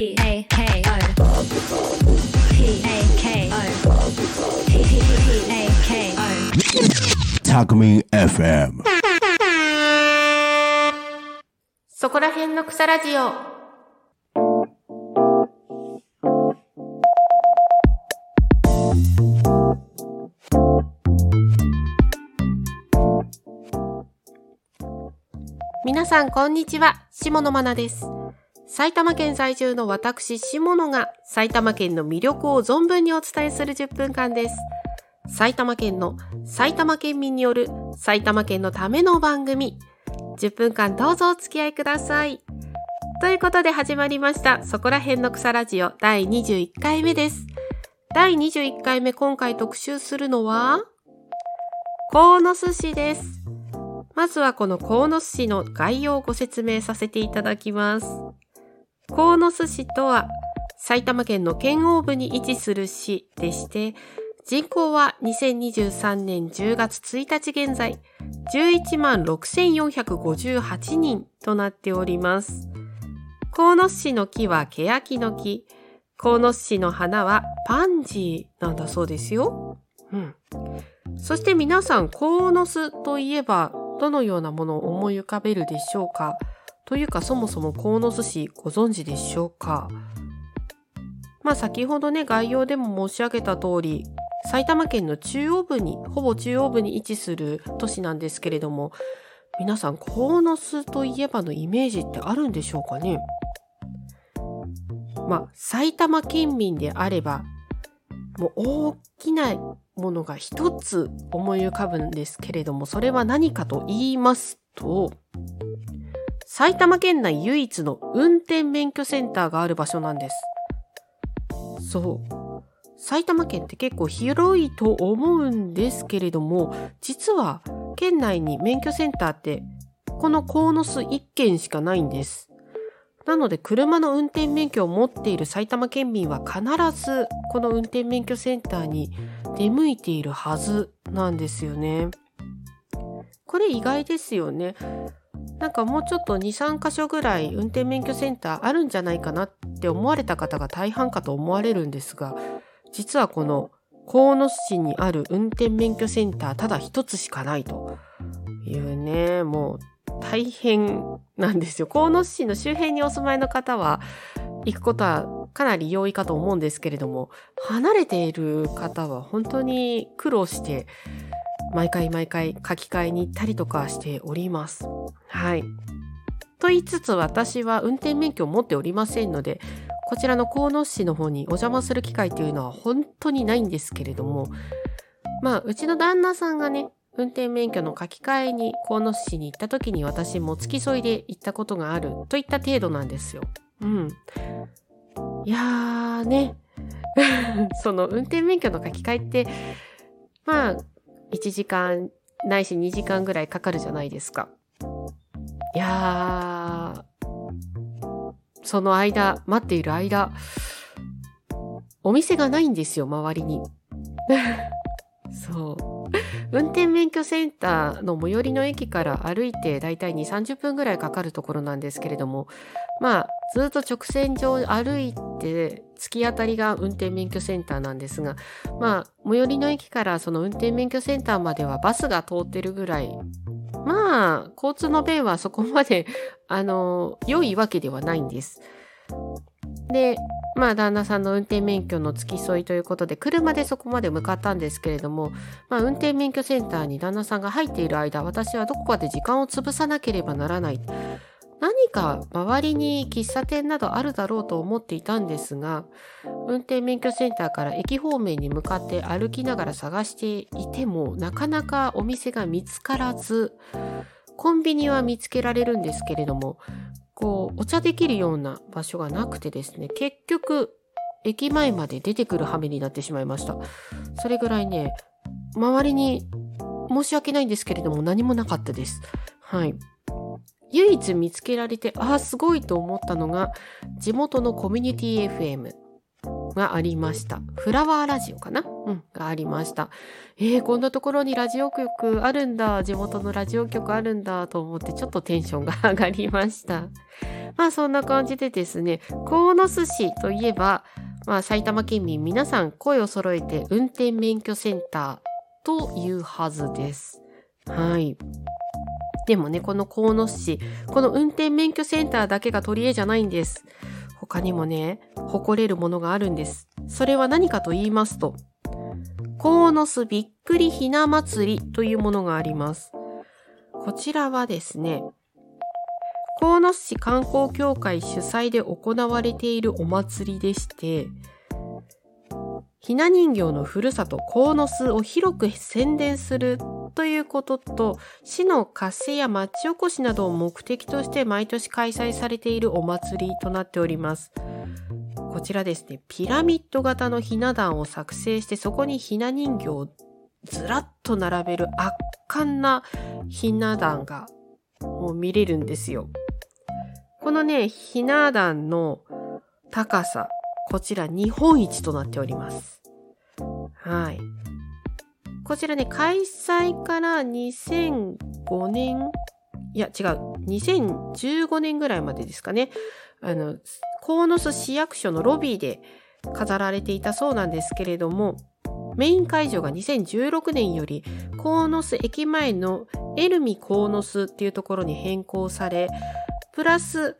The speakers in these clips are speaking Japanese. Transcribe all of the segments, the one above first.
P A K O P A K O P A K O Talkme FM. そこら辺の草ラジオ。皆さん、こんにちは。下野真奈です。埼玉県在住の私、下野が埼玉県の魅力を存分にお伝えする10分間です。埼玉県の埼玉県民による埼玉県のための番組。10分間どうぞお付き合いください。ということで始まりました。そこら辺の草ラジオ第21回目です。第21回目今回特集するのは、鴻巣市です。まずはこの鴻巣市の概要をご説明させていただきます。鴻巣市とは埼玉県の県央部に位置する市でして、人口は2023年10月1日現在、11万6458人となっております。鴻巣市の木は欅の木。鴻巣市の花はパンジーなんだそうですよ。うん。そして皆さん、鴻巣といえばどのようなものを思い浮かべるでしょうか？というかそもそも鴻巣市ご存知でしょうか？まあ先ほどね概要でも申し上げた通り埼玉県の中央部にほぼ中央部に位置する都市なんですけれども皆さん鴻巣といえばのイメージってあるんでしょうかね？まあ埼玉県民であればもう大きなものが一つ思い浮かぶんですけれどもそれは何かと言いますと埼玉県内唯一の運転免許センターがある場所なんです。そう。埼玉県って結構広いと思うんですけれども実は県内に免許センターってこの鴻巣1軒しかないんです。なので車の運転免許を持っている埼玉県民は必ずこの運転免許センターに出向いているはずなんですよね。これ意外ですよね。なんかもうちょっと2、3箇所ぐらい運転免許センターあるんじゃないかなって思われた方が大半かと思われるんですが、実はこの鴻巣市にある運転免許センターただ一つしかないというね、もう大変なんですよ。鴻巣市の周辺にお住まいの方は行くことはかなり容易かと思うんですけれども、離れている方は本当に苦労して毎回毎回書き換えに行ったりとかしております。はい。と言いつつ私は運転免許を持っておりませんので、こちらの鴻巣市の方にお邪魔する機会というのは本当にないんですけれども、まあ、うちの旦那さんがね、運転免許の書き換えに鴻巣市に行った時に私も付き添いで行ったことがあるといった程度なんですよ。うん。いやーね、その運転免許の書き換えって、まあ、1時間ないし2時間ぐらいかかるじゃないですか。いやー、その間、待っている間、お店がないんですよ、周りに。そう。運転免許センターの最寄りの駅から歩いてだいたい2、30分ぐらいかかるところなんですけれども、まあ、ずっと直線上歩いて、突き当たりが運転免許センターなんですが、まあ、最寄りの駅からその運転免許センターまではバスが通ってるぐらい、まあ、交通の便はそこまで、あの、良いわけではないんです。で、まあ、旦那さんの運転免許の付き添いということで、車でそこまで向かったんですけれども、まあ、運転免許センターに旦那さんが入っている間、私はどこかで時間を潰さなければならない。何か周りに喫茶店などあるだろうと思っていたんですが、運転免許センターから駅方面に向かって歩きながら探していても、なかなかお店が見つからず、コンビニは見つけられるんですけれども、こう、お茶できるような場所がなくてですね、結局、駅前まで出てくる羽目になってしまいました。それぐらいね、周りに申し訳ないんですけれども何もなかったです。はい。唯一見つけられて、ああ、すごいと思ったのが、地元のコミュニティ FM がありました。フラワーラジオかな？うん、がありました。えー、こんなところにラジオ局あるんだ、地元のラジオ局あるんだと思って、ちょっとテンションが上がりました。まあそんな感じでですね、鴻巣市といえば、まあ埼玉県民皆さん声を揃えて運転免許センターというはずです。はい。でもね、この鴻巣市、この運転免許センターだけが取り柄じゃないんです。他にもね、誇れるものがあるんです。それは何かと言いますと、鴻巣びっくりひな祭りというものがあります。こちらはですね、鴻巣市観光協会主催で行われているお祭りでして、ひな人形のふるさと鴻巣を広く宣伝するということと、市の活性や町おこしなどを目的として毎年開催されているお祭りとなっております。こちらですね、ピラミッド型のひな壇を作成して、そこにひな人形をずらっと並べる圧巻なひな壇がもう見れるんですよ。このね、ひな壇の高さ、こちら日本一となっております。はい。こちらね、開催から2005年、いや違う、2015年ぐらいまでですかね。あの、鴻巣市役所のロビーで飾られていたそうなんですけれども、メイン会場が2016年より鴻巣駅前のエルミ鴻巣っていうところに変更され、プラス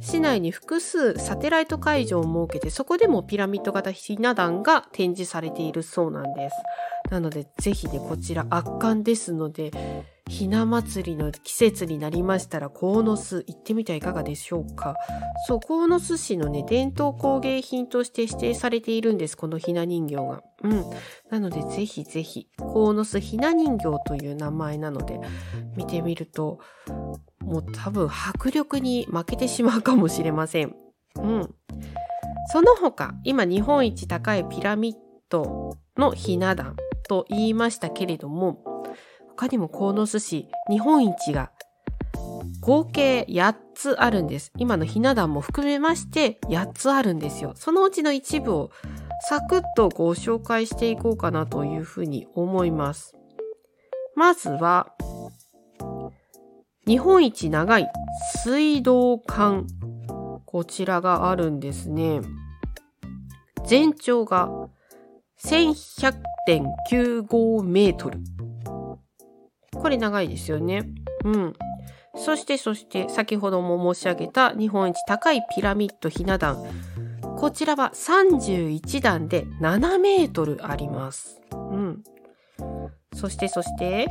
市内に複数サテライト会場を設けて、そこでもピラミッド型ひな壇が展示されているそうなんです。なので、ぜひね、こちら圧巻ですので、ひな祭りの季節になりましたら、鴻巣行ってみてはいかがでしょうか。そう、鴻巣市のね、伝統工芸品として指定されているんです、このひな人形が。うん。なので、ぜひぜひ、鴻巣ひな人形という名前なので、見てみると、もう多分迫力に負けてしまうかもしれません。うん。その他、今日本一高いピラミッドのひな壇と言いましたけれども、他にも鴻巣市日本一が合計8つあるんです。今のひな壇も含めまして8つあるんですよ。そのうちの一部をサクッとご紹介していこうかなというふうに思います。まずは、日本一長い水道管。こちらがあるんですね。全長が1100.95メートル。これ長いですよね。うん。そしてそして先ほども申し上げた日本一高いピラミッドひな壇。こちらは31段で7メートルあります。うん。そしてそして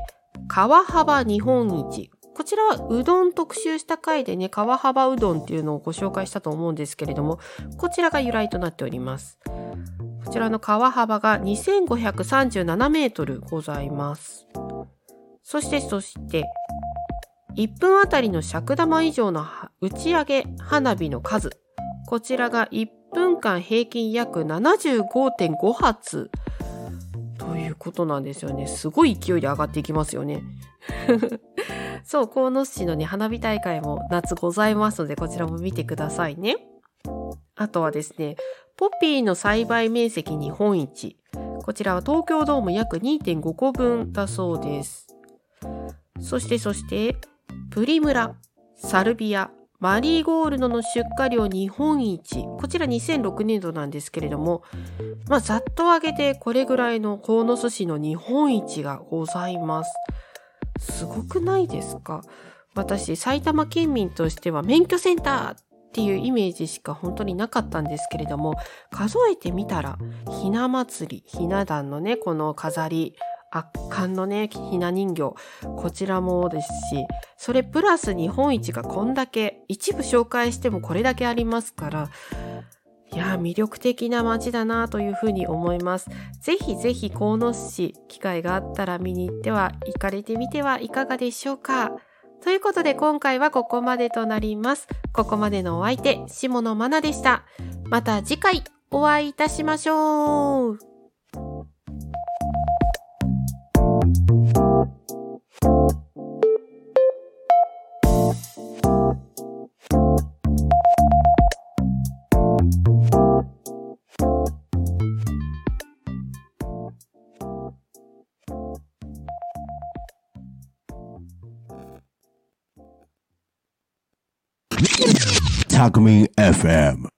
川幅日本一。こちらはうどん特集した回でね、川幅うどんっていうのをご紹介したと思うんですけれども、こちらが由来となっております。こちらの川幅が2537メートルございます。そしてそして、1分あたりの尺玉以上の打ち上げ花火の数。こちらが1分間平均約75.5発。ということなんですよね。すごい勢いで上がっていきますよね。そう、鴻巣市のね、花火大会も夏ございますので、こちらも見てくださいね。あとはですね、ポピーの栽培面積日本一。こちらは東京ドーム約2.5個分だそうです。そしてそして、プリムラ、サルビア、マリーゴールドの出荷量日本一。こちら2006年度なんですけれども、まあ、ざっと上げてこれぐらいの鴻巣市の日本一がございます。すごくないですか？私、埼玉県民としては免許センターっていうイメージしか本当になかったんですけれども、数えてみたら、ひな祭り、ひな壇のね、この飾り、圧巻のね、ひな人形、こちらもですし、それプラス日本一がこんだけ、一部紹介してもこれだけありますから、いやー、魅力的な街だなというふうに思います。ぜひぜひ、鴻巣市、機会があったら見に行っては、行かれてみてはいかがでしょうか。ということで、今回はここまでとなります。ここまでのお相手、下野愛菜でした。また次回、お会いいたしましょう。you タクミン FM